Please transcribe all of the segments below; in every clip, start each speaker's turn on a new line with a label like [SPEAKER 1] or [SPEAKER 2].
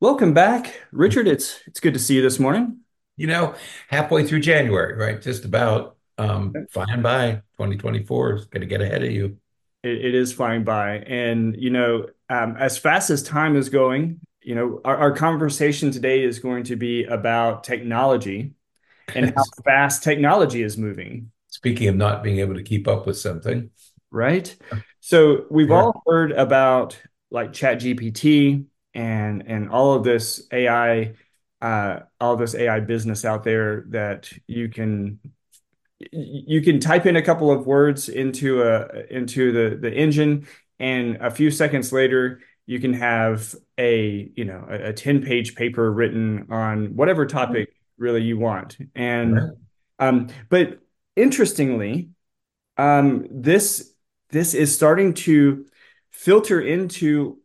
[SPEAKER 1] Welcome back, Richard. It's it's good to see you this morning.
[SPEAKER 2] You know, halfway through January, right? Just about um, flying by. 2024 is going to get ahead of you.
[SPEAKER 1] It, it is flying by, and you know, um, as fast as time is going, you know, our, our conversation today is going to be about technology and how fast technology is moving.
[SPEAKER 2] Speaking of not being able to keep up with something,
[SPEAKER 1] right? So we've
[SPEAKER 2] yeah,
[SPEAKER 1] all heard about like ChatGPT and and all of this AI, uh, all this AI business out there that you can you can type in a couple of words into a into the the engine, and a few seconds later you can have a you know a, a 10 page paper written on whatever topic really you want. And um, but interestingly, um, this this is starting to filter into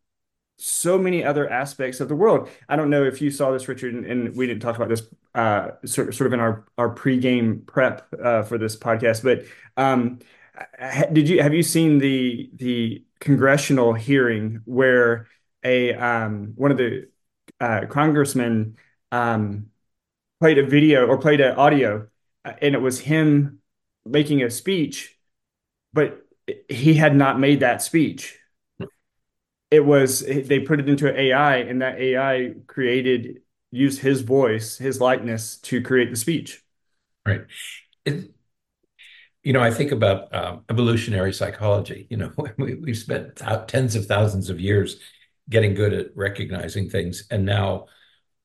[SPEAKER 1] so many other aspects of the world. I don't know if you saw this, Richard, and, and we didn't talk about this uh, sort, sort of in our our pregame prep uh, for this podcast, but um, did you have you seen the the congressional hearing where a um, one of the uh, congressmen um, played a video or played an audio, uh, and it was him making a speech, but he had not made that speech it was they put it into an AI and that AI created used his voice, his likeness to create the speech.
[SPEAKER 2] Right. It, you know, I think about um, evolutionary psychology. You know, we, we've spent tens of thousands of years getting good at recognizing things, and now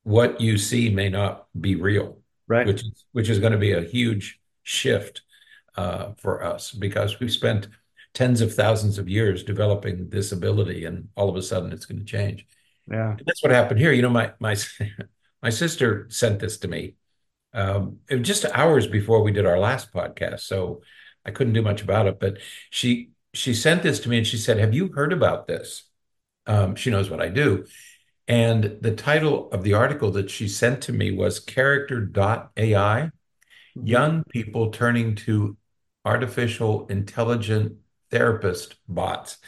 [SPEAKER 2] what you see may not be real,
[SPEAKER 1] Right.
[SPEAKER 2] which is which is going to be a huge shift uh, for us because we've spent tens of thousands of years developing this ability, and all of a sudden it's going to change.
[SPEAKER 1] Yeah.
[SPEAKER 2] And that's what happened here. You know, my my my sister sent this to me um, just hours before we did our last podcast, so I couldn't do much about it. But she she sent this to me and she said, "Have you heard about this?" Um, she knows what I do. And the title of the article that she sent to me was Character.ai
[SPEAKER 1] Mhm.
[SPEAKER 2] Young People Turning to Artificial Intelligent therapist bots.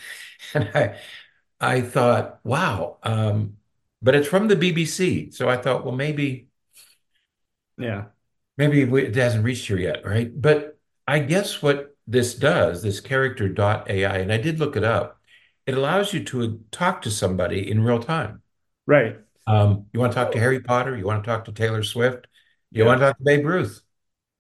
[SPEAKER 2] And I I thought, wow. Um, but it's from the BBC. So I thought, well, maybe
[SPEAKER 1] Yeah.
[SPEAKER 2] maybe it hasn't reached here yet, right? But I guess what this does, this character dot AI, and I did look it up, it allows you to talk to somebody in real time.
[SPEAKER 1] Right.
[SPEAKER 2] Um, you want to talk to Harry Potter? You want to talk to Taylor Swift? You
[SPEAKER 1] Yeah.
[SPEAKER 2] want to talk to Babe Ruth?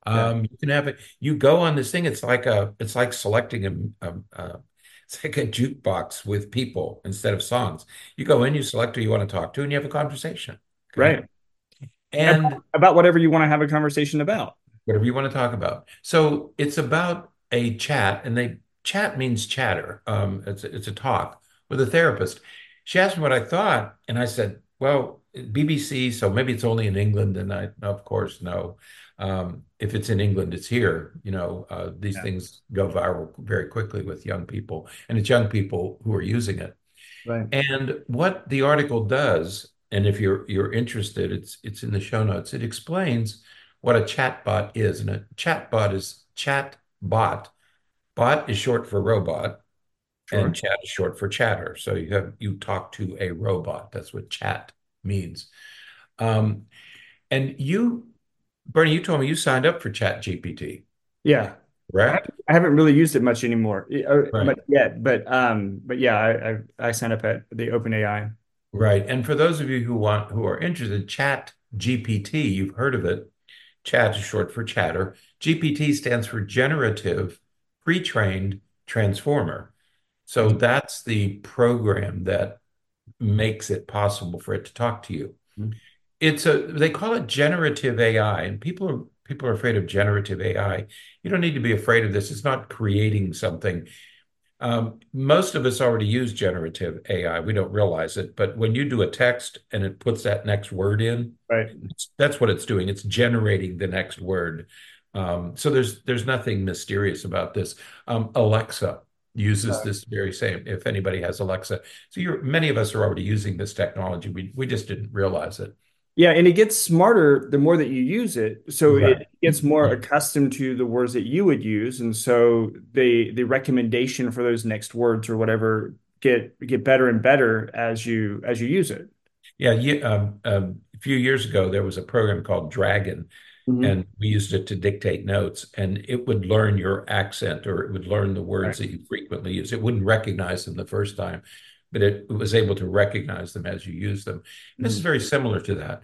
[SPEAKER 1] Yeah.
[SPEAKER 2] Um, you can have it. You go on this thing. It's like a. It's like selecting a. a, a it's like a jukebox with people instead of songs. You go in, you select who you want to talk to, and you have a conversation. Okay,
[SPEAKER 1] Right.
[SPEAKER 2] and
[SPEAKER 1] About, about whatever you want to have a conversation about.
[SPEAKER 2] whatever you want to talk about. So it's about a chat, and they chat means chatter. Um, it's a, it's a talk with a therapist. She asked me what I thought, and I said, "Well, BBC, so maybe it's only in England." And I, of course, no. Um, if it's in England, it's here. You know, uh, these
[SPEAKER 1] Yeah.
[SPEAKER 2] things go viral very quickly with young people, and it's young people who are using it.
[SPEAKER 1] Right.
[SPEAKER 2] And what the article does, and if you're you're interested, it's it's in the show notes. It explains what a chatbot is, and a chatbot is chat bot. Bot is short for robot, and chat is short for chatter. So you have you talk to a robot. That's what chat means. Um, and you, Berney, you told me you signed up for Chat GPT,
[SPEAKER 1] Yeah. Right. I haven't really used it much anymore, uh,
[SPEAKER 2] Right.
[SPEAKER 1] but yet, but um, but yeah, I I, I signed up at the OpenAI.
[SPEAKER 2] Right. And for those of you who want who are interested, Chat GPT, you've heard of it. Chat is short for chatter. GPT stands for Generative Pre-trained Transformer. So that's the program that makes it possible for it to talk to you.
[SPEAKER 1] Mhm.
[SPEAKER 2] It's a they call it generative AI, and people are people are afraid of generative AI. You don't need to be afraid of this. It's not creating something. Um, most of us already use generative AI. We don't realize it, but when you do a text and it puts that next word in,
[SPEAKER 1] Right.
[SPEAKER 2] that's what it's doing. It's generating the next word. Um, so there's there's nothing mysterious about this. Um, Alexa uses this very same. If anybody has Alexa, so you're many of us are already using this technology. We we just didn't realize it.
[SPEAKER 1] Yeah, and it gets smarter the more that you use it. So
[SPEAKER 2] Right.
[SPEAKER 1] it gets more accustomed to the words that you would use, and so the the recommendation for those next words or whatever get get better and better as you as you use it.
[SPEAKER 2] Yeah, you, um, um, a few years ago, there was a program called Dragon,
[SPEAKER 1] hmm
[SPEAKER 2] and we used it to dictate notes, and it would learn your accent or it would learn the words
[SPEAKER 1] Right.
[SPEAKER 2] that you frequently use. It wouldn't recognize them the first time, but it, it was able to recognize them as you use them. This is
[SPEAKER 1] hmm
[SPEAKER 2] very similar to that.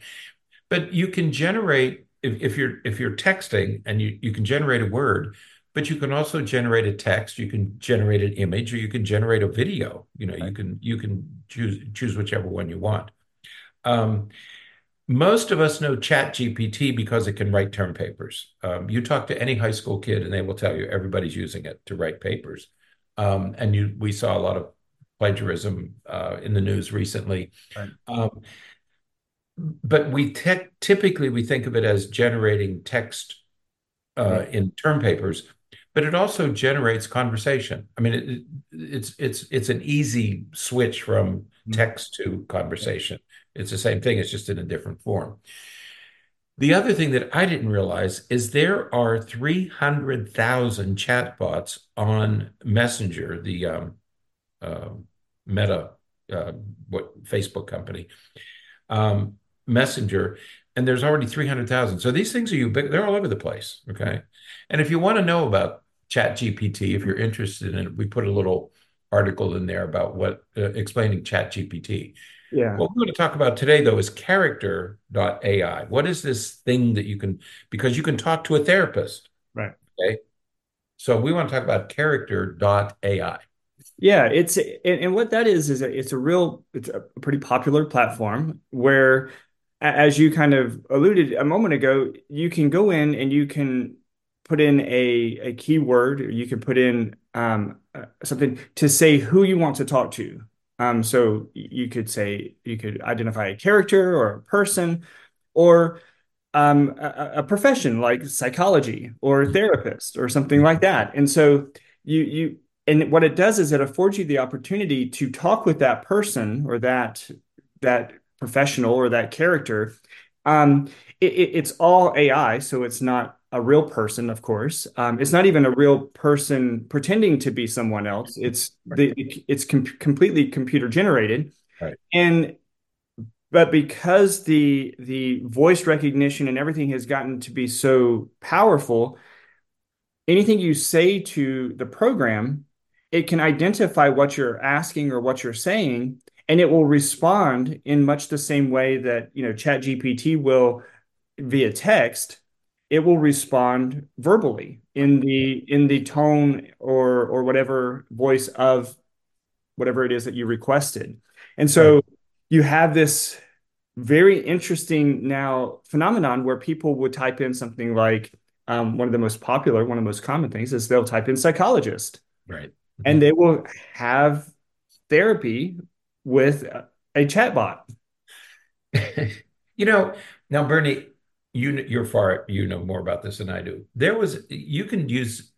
[SPEAKER 2] But you can generate if, if you're if you're texting and you, you can generate a word, but you can also generate a text, you can generate an image, or you can generate a video. You know, you can you can choose choose whichever one you want. Um, most of us know Chat GPT because it can write term papers. Um, you talk to any high school kid, and they will tell you everybody's using it to write papers. Um, and you, we saw a lot of plagiarism uh, in the news recently.
[SPEAKER 1] Right.
[SPEAKER 2] Um, but we te- typically we think of it as generating text uh,
[SPEAKER 1] Right.
[SPEAKER 2] in term papers, but it also generates conversation. I mean, it, it, it's it's it's an easy switch from
[SPEAKER 1] Mhm.
[SPEAKER 2] text to conversation. It's the same thing. It's just in a different form. The other thing that I didn't realize is there are 300,000 chatbots on Messenger, the um, uh, Meta, uh, what Facebook company, um, Messenger, and there's already 300,000. So these things are ubiquitous. They're all over the place. Okay. And if you want to know about Chat GPT, if you're interested in it, we put a little article in there about what uh, explaining Chat GPT.
[SPEAKER 1] Yeah.
[SPEAKER 2] What we're going to talk about today, though, is character.ai. What is this thing that you can, because you can talk to a therapist.
[SPEAKER 1] Right.
[SPEAKER 2] Okay. So we want to talk about character.ai.
[SPEAKER 1] Yeah, it's and, what that is is it's a real it's a pretty popular platform where as you kind of alluded a moment ago, you can go in and you can put in a a keyword, or you can put in um uh, something to say who you want to talk to. Um, so you could say you could identify a character or a person or um, a, a profession like psychology or therapist or something like that. And so you you and what it does is it affords you the opportunity to talk with that person or that that professional or that character. Um, it, it, it's all AI, so it's not a real person, of course. Um, it's not even a real person pretending to be someone else. It's the it's com completely computer generated.
[SPEAKER 2] Right.
[SPEAKER 1] And but because the the voice recognition and everything has gotten to be so powerful, anything you say to the program, it can identify what you're asking or what you're saying, and it will respond in much the same way that, you know, ChatGPT will via text. It will respond verbally in the in the tone or or whatever voice of whatever it is that you requested. And so you have this very interesting now phenomenon where people would type in something like um, one of the most popular, one of the most common things is they'll type in psychologist
[SPEAKER 2] Right.
[SPEAKER 1] And they will have therapy with a, chatbot.
[SPEAKER 2] You know, now Berney, you you're far you know more about this than I do. There was you can use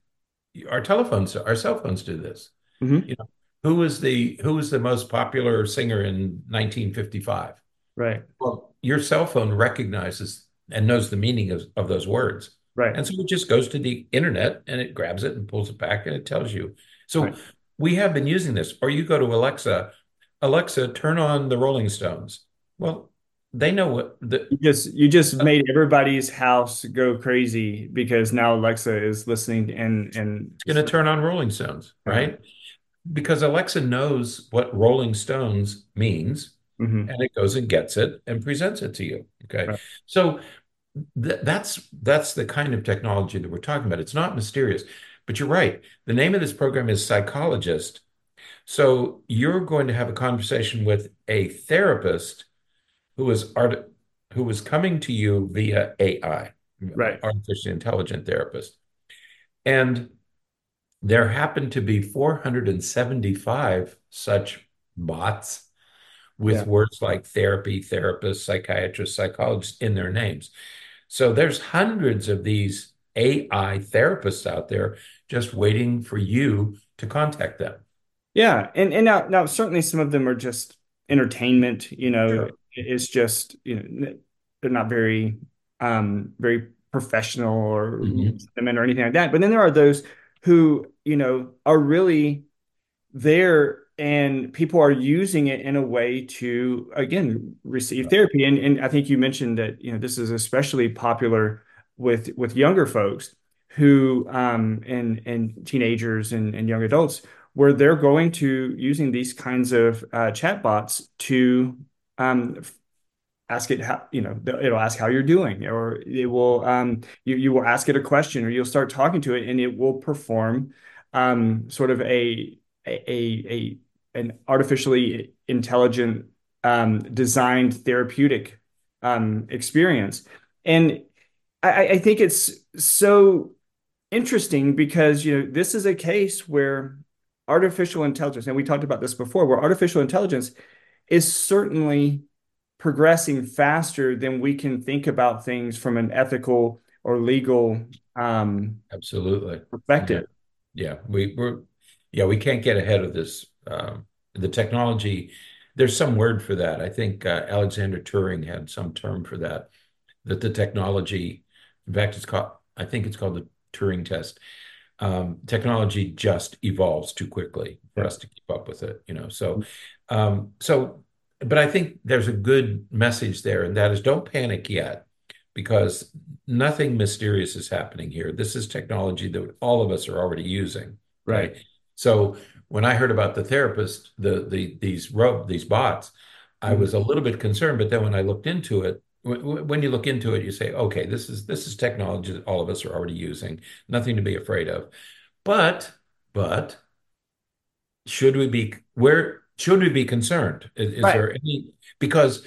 [SPEAKER 2] our telephones, our cell phones do this.
[SPEAKER 1] Mhm.
[SPEAKER 2] You know, who was the who was the most popular singer in 1955?
[SPEAKER 1] Right,
[SPEAKER 2] Well, your cell phone recognizes and knows the meaning of, of those words.
[SPEAKER 1] right,
[SPEAKER 2] And so it just goes to the internet and it grabs it and pulls it back and it tells you. So
[SPEAKER 1] right.
[SPEAKER 2] we have been using this. Or you go to Alexa, Alexa, turn on the Rolling Stones. Well, they know what the
[SPEAKER 1] You just you just made everybody's house go crazy because now Alexa is listening and and
[SPEAKER 2] it's going to turn on Rolling Stones,
[SPEAKER 1] uh,
[SPEAKER 2] right? Because Alexa knows what Rolling Stones means
[SPEAKER 1] mhm,
[SPEAKER 2] and it goes and gets it and presents it to you. Okay.
[SPEAKER 1] right,
[SPEAKER 2] So th that's that's the kind of technology that we're talking about. It's not mysterious, but you're right. The name of this program is Psychologist. So you're going to have a conversation with a therapist who is art who is coming to you via AI,
[SPEAKER 1] right.
[SPEAKER 2] artificially intelligent therapist. And there happen to be 475 such bots
[SPEAKER 1] Yeah.
[SPEAKER 2] with words like therapy, therapist, psychiatrist, psychologist in their names. So there's hundreds of these AI therapists out there just waiting for you to contact them.
[SPEAKER 1] Yeah, and and now now certainly some of them are just entertainment, you know,
[SPEAKER 2] Sure.
[SPEAKER 1] it's just, you know, they're not very um very professional or
[SPEAKER 2] hmm
[SPEAKER 1] or anything like that. But then there are those who, you know, are really there and people are using it in a way to again receive therapy and and I think you mentioned that you know this is especially popular with with younger folks who um and and teenagers and, and young adults where they're going to using these kinds of uh, chatbots to um ask it how you know it'll ask how you're doing or it will um you, you will ask it a question or you'll start talking to it and it will perform um sort of a a a an artificially intelligent um designed therapeutic um experience. And I, I think it's so interesting because you know this is a case where artificial intelligence and we talked about this before where artificial intelligence is certainly progressing faster than we can think about things from an ethical or legal um,
[SPEAKER 2] Absolutely. Yeah.
[SPEAKER 1] perspective.
[SPEAKER 2] Yeah. We, we're, yeah, we can't get ahead of this. Um, the technology, there's some word for that. I think uh, Alexander Turing had some term for that, that the technology, in fact, it's called, I think it's called the Turing test. Um, technology just evolves too quickly for us to keep up with it, you know. So, um, so but I think there's a good message there, and that is don't panic yet because nothing mysterious is happening here. This is technology that all of us are already using, right?
[SPEAKER 1] Right.
[SPEAKER 2] So when I heard about the therapist, the the these rope these bots, I
[SPEAKER 1] Mhm.
[SPEAKER 2] was a little bit concerned, but then when I looked into it, w- when you look into it, you say, okay, this is this is technology that all of us are already using, nothing to be afraid of. But but should we be where should we be concerned? Is, is
[SPEAKER 1] Right.
[SPEAKER 2] there any because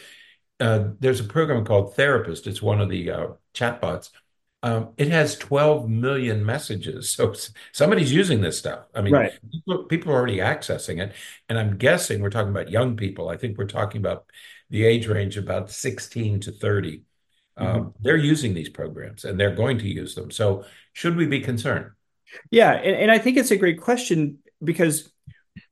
[SPEAKER 2] uh, there's a program called Therapist. It's one of the uh, chatbots. Um, it has 12 million messages. So somebody's using this stuff. I mean,
[SPEAKER 1] Right.
[SPEAKER 2] people, people are already accessing it. And I'm guessing we're talking about young people. I think we're talking about the age range about 16 to 30.
[SPEAKER 1] Mhm.
[SPEAKER 2] Um, they're using these programs and they're going to use them. So should we be concerned?
[SPEAKER 1] Yeah, and, and I think it's a great question because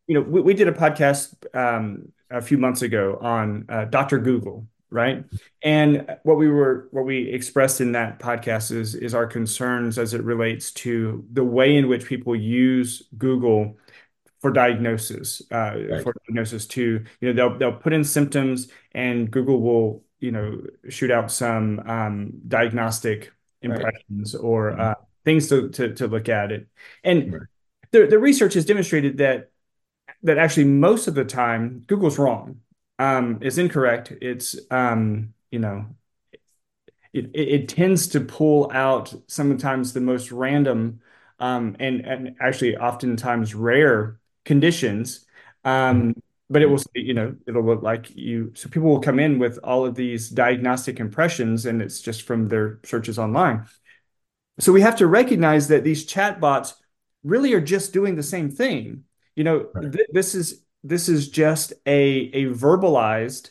[SPEAKER 1] you know we, we did a podcast um, a few months ago on uh, Dr. Google, right? And what we were what we expressed in that podcast is is our concerns as it relates to the way in which people use Google for diagnosis, uh,
[SPEAKER 2] Right.
[SPEAKER 1] for diagnosis too. You know, they'll they'll put in symptoms and Google will, you know, shoot out some um, diagnostic
[SPEAKER 2] Right.
[SPEAKER 1] impressions or
[SPEAKER 2] Mhm.
[SPEAKER 1] uh, things to, to to look at it. And
[SPEAKER 2] Right.
[SPEAKER 1] the the research has demonstrated that that actually most of the time Google's wrong. Um, it's incorrect. It's um, you know, it, it tends to pull out sometimes the most random um, and and actually oftentimes rare conditions. Um, but it will, you know, it'll look like you. So people will come in with all of these diagnostic impressions, and it's just from their searches online. So we have to recognize that these chatbots really are just doing the same thing. You know,
[SPEAKER 2] Right.
[SPEAKER 1] th this is this is just a a verbalized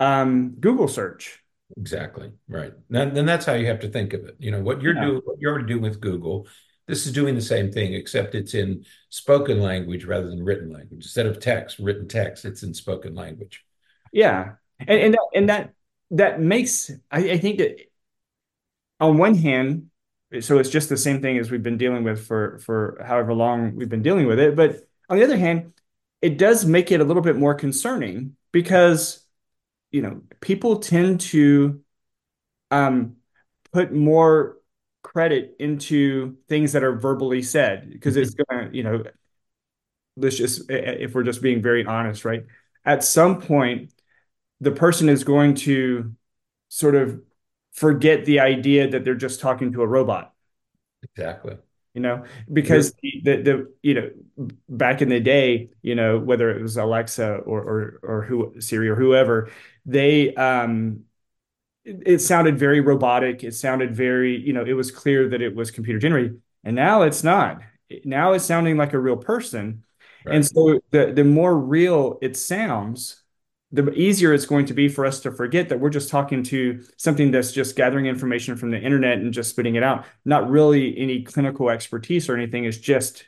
[SPEAKER 1] um, Google search.
[SPEAKER 2] Exactly. Right. And then that's how you have to think of it. You know, what you're
[SPEAKER 1] Yeah.
[SPEAKER 2] doing, what you're doing with Google, this is doing the same thing, except it's in spoken language rather than written language. Instead of text, written text, it's in spoken language.
[SPEAKER 1] Yeah. And and that, and that that makes I, I think that on one hand, so it's just the same thing as we've been dealing with for for however long we've been dealing with it. But on the other hand, it does make it a little bit more concerning because, you know, people tend to um put more credit into things that are verbally said because it's gonna, you know, let's just if we're just being very honest, right? At some point, the person is going to sort of forget the idea that they're just talking to a robot,
[SPEAKER 2] Exactly.
[SPEAKER 1] you know, because the, the, the you know back in the day, you know, whether it was Alexa or or or who Siri or whoever, they um it, sounded very robotic. It sounded very, you know, it was clear that it was computer generated. And now it's not. Now it's sounding like a real person. And so the the more real it sounds, the easier it's going to be for us to forget that we're just talking to something that's just gathering information from the internet and just spitting it out. Not really any clinical expertise or anything. It's just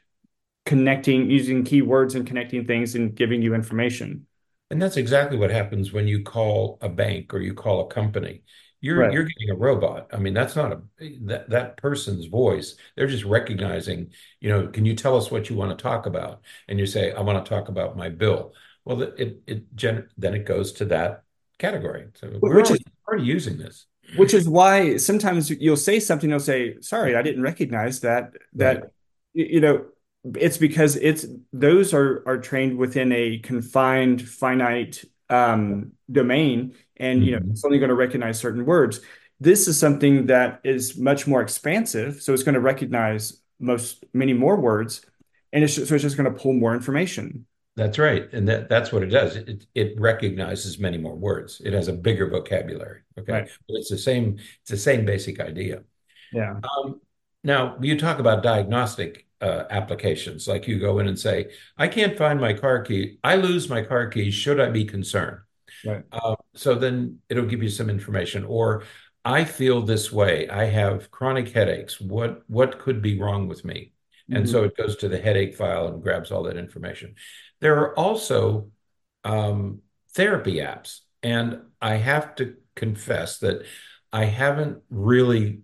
[SPEAKER 1] connecting, using keywords and connecting things and giving you information.
[SPEAKER 2] And that's exactly what happens when you call a bank or you call a company. You're
[SPEAKER 1] Right.
[SPEAKER 2] you're getting a robot. I mean, that's not a that that person's voice. They're just recognizing, you know, can you tell us what you want to talk about? And you say, I want to talk about my bill. Well, it it gen then it goes to that category. So we're
[SPEAKER 1] Which is
[SPEAKER 2] already, already using this.
[SPEAKER 1] which is why sometimes you'll say something, you'll say, sorry, I didn't recognize that
[SPEAKER 2] Right.
[SPEAKER 1] that you know, it's because it's those are are trained within a confined, finite um domain, and you know,
[SPEAKER 2] Mhm.
[SPEAKER 1] it's only going to recognize certain words. This is something that is much more expansive, so it's going to recognize most many more words, and it's just, so it's just going to pull more information.
[SPEAKER 2] That's right. And that, that's what it does. It, it recognizes many more words. It has a bigger vocabulary. Okay.
[SPEAKER 1] Right.
[SPEAKER 2] But it's the same, it's the same basic idea.
[SPEAKER 1] Yeah.
[SPEAKER 2] Um, now, you talk about diagnostic uh, applications, like you go in and say, I can't find my car key. I lose my car keys. Should I be concerned?
[SPEAKER 1] Right.
[SPEAKER 2] Uh, so then it'll give you some information. Or I feel this way. I have chronic headaches. What what could be wrong with me? And
[SPEAKER 1] Mhm.
[SPEAKER 2] so it goes to the headache file and grabs all that information. There are also um, therapy apps, and I have to confess that I haven't really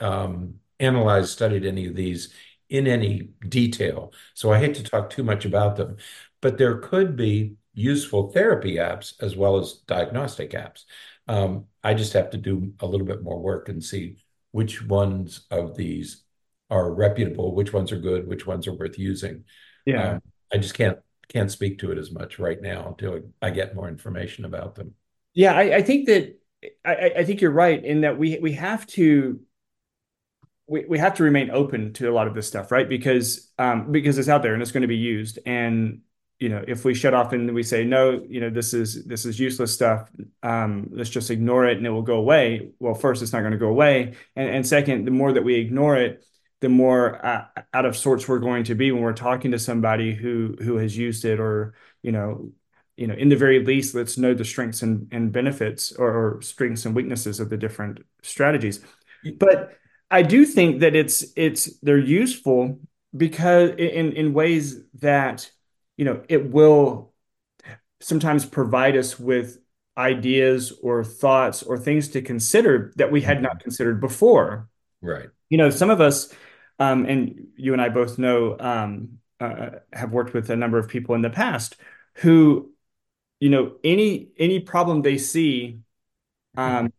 [SPEAKER 2] um, analyzed, studied any of these in any detail. So I hate to talk too much about them, but there could be useful therapy apps as well as diagnostic apps. Um, I just have to do a little bit more work and see which ones of these are reputable, which ones are good, which ones are worth using.
[SPEAKER 1] Yeah.
[SPEAKER 2] Um, I just can't can't speak to it as much right now until I get more information about them.
[SPEAKER 1] Yeah, I, I think that I, I think you're right in that we we have to we, we have to remain open to a lot of this stuff, right? Because um because it's out there and it's going to be used. And you know, if we shut off and we say no, you know, this is this is useless stuff, um, let's just ignore it and it will go away. Well, first, it's not going to go away, and and second, the more that we ignore it, the more uh, out of sorts we're going to be when we're talking to somebody who who has used it or you know you know, in the very least, let's know the strengths and, and benefits or, or strengths and weaknesses of the different strategies. But I do think that it's it's they're useful because in in ways that you know it will sometimes provide us with ideas or thoughts or things to consider that we had not considered before.
[SPEAKER 2] Right.
[SPEAKER 1] You know, some of us, um, and you and I both know, um, uh, have worked with a number of people in the past who you know any any problem they see um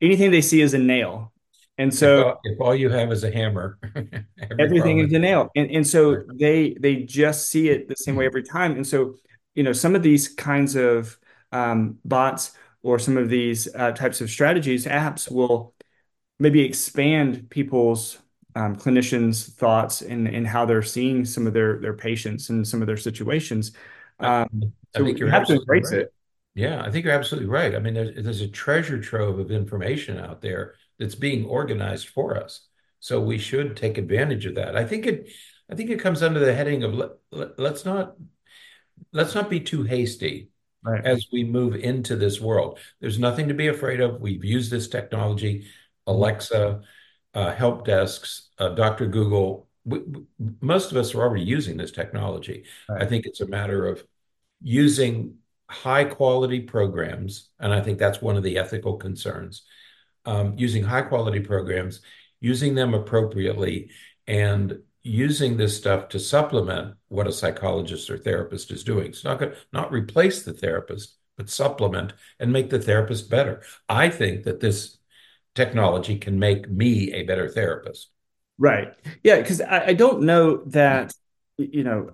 [SPEAKER 1] anything they see is a nail and
[SPEAKER 2] If
[SPEAKER 1] so
[SPEAKER 2] all, if all you have is a hammer, every
[SPEAKER 1] everything is a
[SPEAKER 2] nail.
[SPEAKER 1] and and so they they just see it the same way every time and so you know some of these kinds of um bots or some of these uh, types of strategies apps will maybe expand people's um, clinicians thoughts and and how they're seeing some of their their patients and some of their situations um
[SPEAKER 2] I
[SPEAKER 1] so
[SPEAKER 2] think you're
[SPEAKER 1] have to
[SPEAKER 2] absolutely
[SPEAKER 1] embrace
[SPEAKER 2] right.
[SPEAKER 1] it
[SPEAKER 2] Yeah, I think you're absolutely right. I mean, there's there's a treasure trove of information out there that's being organized for us. So we should take advantage of that. I think it I think it comes under the heading of let, let, let's not let's not be too hasty
[SPEAKER 1] right
[SPEAKER 2] as we move into this world. There's nothing to be afraid of. We've used this technology, Alexa, uh, help desks, uh, Dr. Google. We, we- most of us are already using this technology. I think it's a matter of using high quality programs, and I think that's one of the ethical concerns. Um, using high quality programs, using them appropriately, and using this stuff to supplement what a psychologist or therapist is doing. It's not going to not replace the therapist, but supplement and make the therapist better. I think that this technology can make me a better therapist.
[SPEAKER 1] Right. Yeah, because I, I don't know that, you know,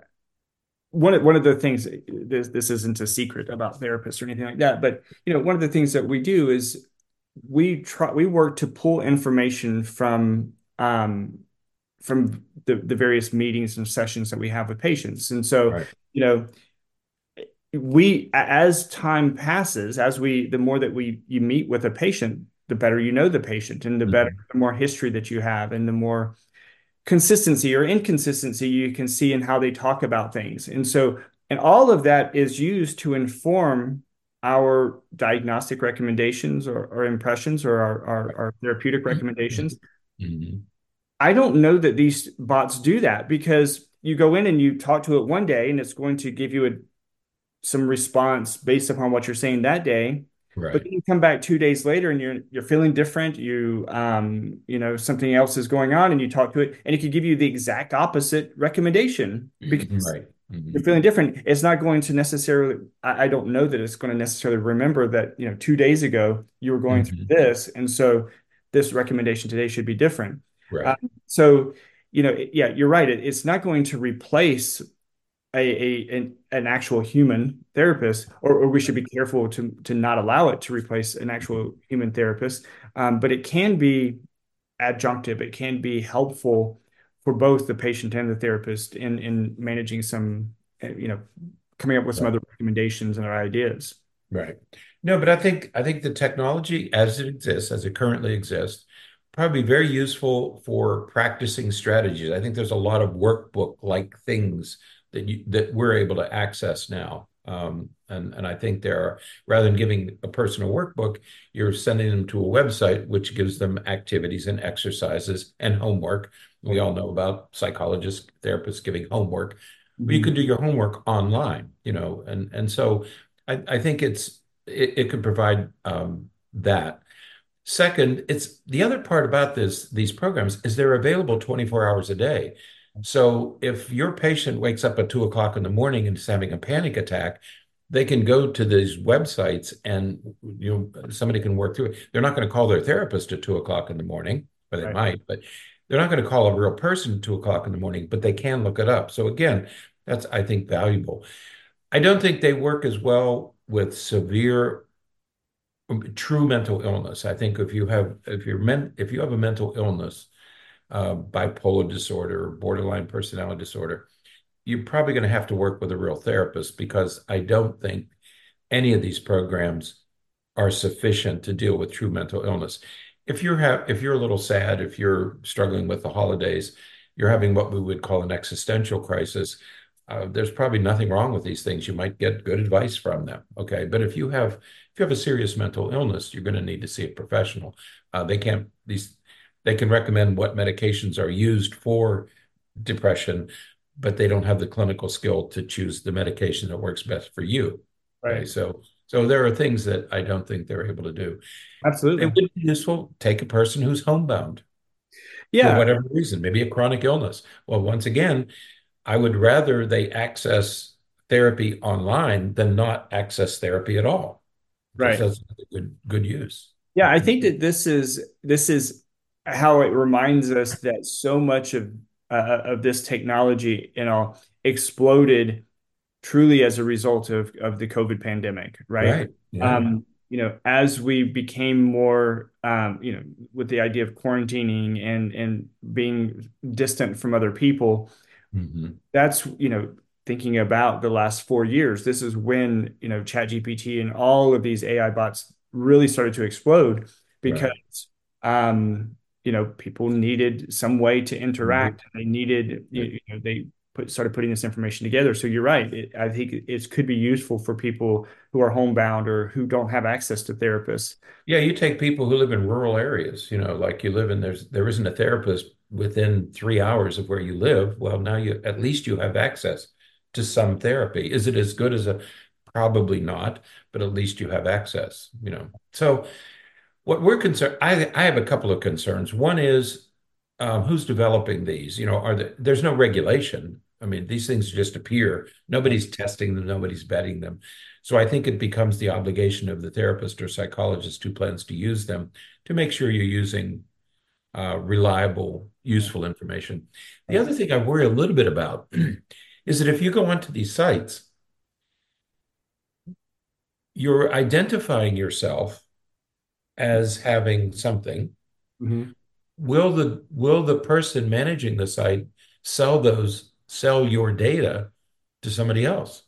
[SPEAKER 1] one of one of the things this this isn't a secret about therapists or anything like that, but you know, one of the things that we do is we try we work to pull information from um from the the various meetings and sessions that we have with patients. And so,
[SPEAKER 2] Right.
[SPEAKER 1] you know, we as time passes, as we the more that we you meet with a patient, the better you know the patient and the better
[SPEAKER 2] Mhm.
[SPEAKER 1] the more history that you have and the more consistency or inconsistency you can see in how they talk about things. And so, and all of that is used to inform our diagnostic recommendations or, or impressions or our, our, our therapeutic recommendations.
[SPEAKER 2] Mhm.
[SPEAKER 1] I don't know that these bots do that because you go in and you talk to it one day and it's going to give you a, some response based upon what you're saying that day. But then you come back two days later and you're you're feeling different. You um, you know, something else is going on and you talk to it and it could give you the exact opposite recommendation because
[SPEAKER 2] Right.
[SPEAKER 1] You're
[SPEAKER 2] Mhm.
[SPEAKER 1] feeling different. It's not going to necessarily, I, I don't know that it's going to necessarily remember that, you know, two days ago you were going through
[SPEAKER 2] Mhm.
[SPEAKER 1] this. And so this recommendation today should be different.
[SPEAKER 2] Right.
[SPEAKER 1] so, you know, yeah, you're right. It, it's not going to replace a, a an, an actual human therapist, or, or we should be careful to to not allow it to replace an actual human therapist. Um, but it can be adjunctive. It can be helpful for both the patient and the therapist in in managing some, you know, coming up with some
[SPEAKER 2] Right.
[SPEAKER 1] other recommendations and ideas.
[SPEAKER 2] Right. No, but I think I think the technology as it exists, as it currently exists, probably very useful for practicing strategies. I think there's a lot of workbook-like things that you that we're able to access now. Um, and and I think there are rather than giving a person a workbook, you're sending them to a website which gives them activities and exercises and homework. We all know about psychologists, therapists giving homework. But you
[SPEAKER 1] Mhm.
[SPEAKER 2] can do your homework online, you know, and and so I, I think it's it, it could provide um, that. Second, it's the other part about this these programs is they're available 24 hours a day. So if your patient wakes up at two o'clock in the morning and is having a panic attack, they can go to these websites and you know somebody can work through it. They're not going to call their therapist at two o'clock in the morning, or they
[SPEAKER 1] Right.
[SPEAKER 2] might, but they're not going to call a real person at two o'clock in the morning, but they can look it up. So again, that's I think valuable. I don't think they work as well with severe, um, true mental illness. I think if you have if you're men, if you have a mental illness, uh, bipolar disorder, or borderline personality disorder, you're probably going to have to work with a real therapist because I don't think any of these programs are sufficient to deal with true mental illness. If you're have if you're a little sad, if you're struggling with the holidays, you're having what we would call an existential crisis. Uh, there's probably nothing wrong with these things. You might get good advice from them. Okay, but if you have if you have a serious mental illness, you're going to need to see a professional. Uh, they can't these they can recommend what medications are used for depression, but they don't have the clinical skill to choose the medication that works best for you. Okay,
[SPEAKER 1] Right.
[SPEAKER 2] so so there are things that I don't think they're able to do.
[SPEAKER 1] Absolutely.
[SPEAKER 2] It would be useful, take a person who's homebound
[SPEAKER 1] Yeah.
[SPEAKER 2] for whatever reason, maybe a chronic illness. Well, once again, I would rather they access therapy online than not access therapy at all,
[SPEAKER 1] Right.
[SPEAKER 2] that's good good use.
[SPEAKER 1] Yeah, I think that this is this is how it reminds us that so much of uh, of this technology, you know, exploded truly as a result of of the COVID pandemic, right?
[SPEAKER 2] Right. Yeah.
[SPEAKER 1] Um, you know, as we became more, um, you know, with the idea of quarantining and and being distant from other people,
[SPEAKER 2] hmm
[SPEAKER 1] that's, you know, thinking about the last four years. This is when, you know, ChatGPT and all of these AI bots really started to explode
[SPEAKER 2] Right.
[SPEAKER 1] because, um, you know, people needed some way to
[SPEAKER 2] Mhm.
[SPEAKER 1] interact. They needed, you know, they put started putting this information together. So you're right. It, I think it could be useful for people who are homebound or who don't have access to therapists.
[SPEAKER 2] Yeah, you take people who live in rural areas, you know, like you live in there's there isn't a therapist within three hours of where you live. Well, now you at least you have access to some therapy. Is it as good as a probably not, but at least you have access, you know. So what we're concerned, I I have a couple of concerns. One is um, who's developing these? You know, are there, there's no regulation. I mean, these things just appear. Nobody's testing them, nobody's vetting them. So I think it becomes the obligation of the therapist or psychologist who plans to use them to make sure you're using uh, reliable, useful information. The other thing I worry a little bit about is that if you go onto these sites, you're identifying yourself as having something.
[SPEAKER 1] Mhm.
[SPEAKER 2] Will the will the person managing the site sell those sell your data to somebody else?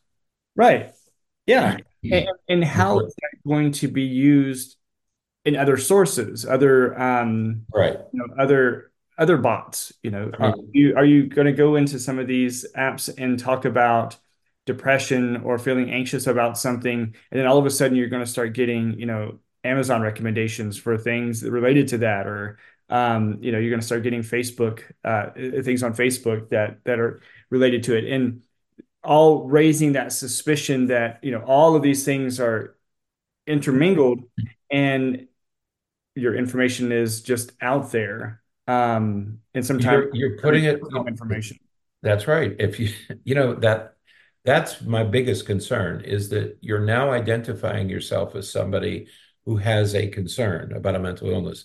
[SPEAKER 1] Right. Yeah. And, and how
[SPEAKER 2] Before-
[SPEAKER 1] is that going to be used in other sources, other um,
[SPEAKER 2] Right.
[SPEAKER 1] you know, other other bots? You know,
[SPEAKER 2] I
[SPEAKER 1] are you are you going to go into some of these apps and talk about depression or feeling anxious about something, and then all of a sudden you're going to start getting, you know, Amazon recommendations for things related to that, or um, you know, you're going to start getting Facebook uh, things on Facebook that that are related to it, and all raising that suspicion that, you know, all of these things are intermingled and your information is just out there. Um, and sometimes
[SPEAKER 2] You're you're putting it,
[SPEAKER 1] information.
[SPEAKER 2] that's right. If you, you know, that that's my biggest concern is that you're now identifying yourself as somebody who has a concern about a mental illness.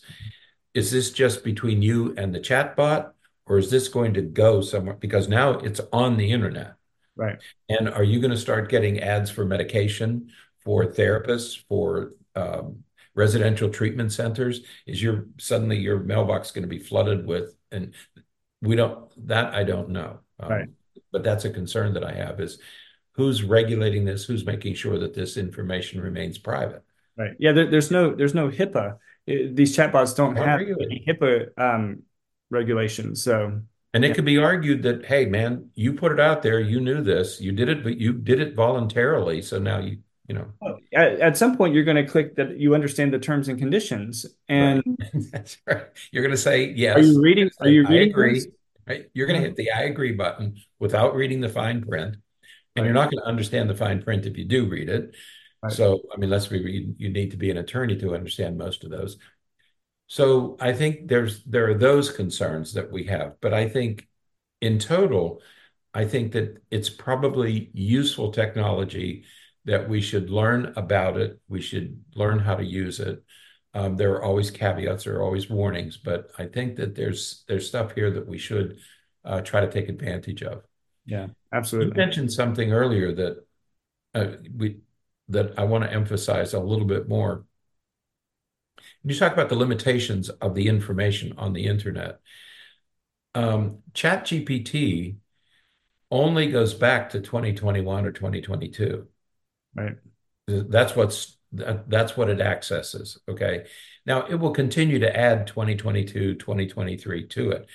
[SPEAKER 2] Is this just between you and the chatbot, or is this going to go somewhere? Because now it's on the internet.
[SPEAKER 1] Right.
[SPEAKER 2] And are you going to start getting ads for medication, for therapists, for um, residential treatment centers? Is your suddenly your mailbox going to be flooded with? And we don't that I don't know. Um,
[SPEAKER 1] right.
[SPEAKER 2] But that's a concern that I have is who's regulating this? Who's making sure that this information remains private?
[SPEAKER 1] Right. Yeah. There, there's no there's no HIPAA. These chatbots don't
[SPEAKER 2] Not
[SPEAKER 1] have any HIPAA um, regulations. So
[SPEAKER 2] And it could be argued that, hey, man, you put it out there, you knew this, you did it, but you did it voluntarily. So now you, you know,
[SPEAKER 1] at, at some point you're going to click that you understand the terms and conditions. And
[SPEAKER 2] that's right. You're going to say, yes.
[SPEAKER 1] are you reading? Are you
[SPEAKER 2] I
[SPEAKER 1] reading
[SPEAKER 2] agree.
[SPEAKER 1] this?
[SPEAKER 2] Right? You're going to hit the I agree button without reading the fine print. And
[SPEAKER 1] Right.
[SPEAKER 2] you're not going to understand the fine print if you do read it.
[SPEAKER 1] Right.
[SPEAKER 2] So, I mean, let's be you need to be an attorney to understand most of those. So I think there's there are those concerns that we have, but I think in total, I think that it's probably useful technology that we should learn about it. We should learn how to use it. Um, there are always caveats, there are always warnings, but I think that there's there's stuff here that we should uh, try to take advantage of.
[SPEAKER 1] Yeah, absolutely.
[SPEAKER 2] You mentioned something earlier that uh, we that I want to emphasize a little bit more. You talk about the limitations of the information on the internet, um, ChatGPT only goes back to 2021 or 2022.
[SPEAKER 1] Right.
[SPEAKER 2] That's what's that, that's what it accesses. Okay. Now it will continue to add 2022, 2023 to it.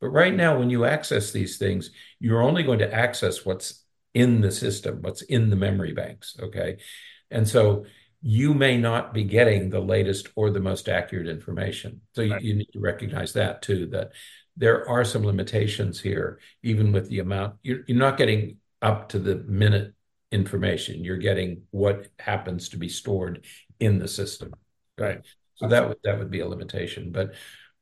[SPEAKER 2] But right now, when you access these things, you're only going to access what's in the system, what's in the memory banks. Okay. And so you may not be getting the latest or the most accurate information. So you, you need to recognize that too, that there are some limitations here, even with the amount, you're, you're not getting up to the minute information. You're getting what happens to be stored in the system.
[SPEAKER 1] Right.
[SPEAKER 2] So that would that would be a limitation. But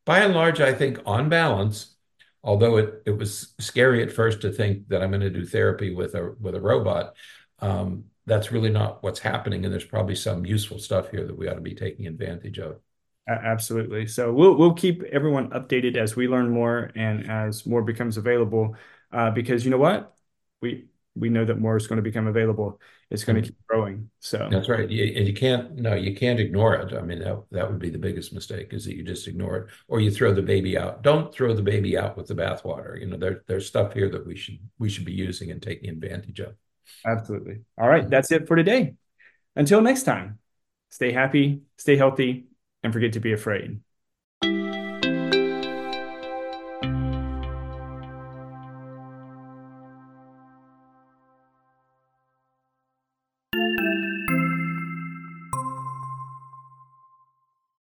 [SPEAKER 2] by and large, I think on balance, although it, it was scary at first to think that I'm going to do therapy with a with a robot, um, that's really not what's happening. And there's probably some useful stuff here that we ought to be taking advantage of.
[SPEAKER 1] Absolutely. So we'll we'll keep everyone updated as we learn more and as more becomes available. Uh, because you know what? We we know that more is going to become available. It's going to keep growing. So
[SPEAKER 2] that's right. You, and you can't, no, you can't ignore it. I mean, that, that would be the biggest mistake is that you just ignore it or you throw the baby out. Don't throw the baby out with the bathwater. You know, there, there's stuff here that we should we should be using and taking advantage of.
[SPEAKER 1] Absolutely. All right, mm-hmm. that's it for today. Until next time, stay happy, stay healthy, and forget to be afraid.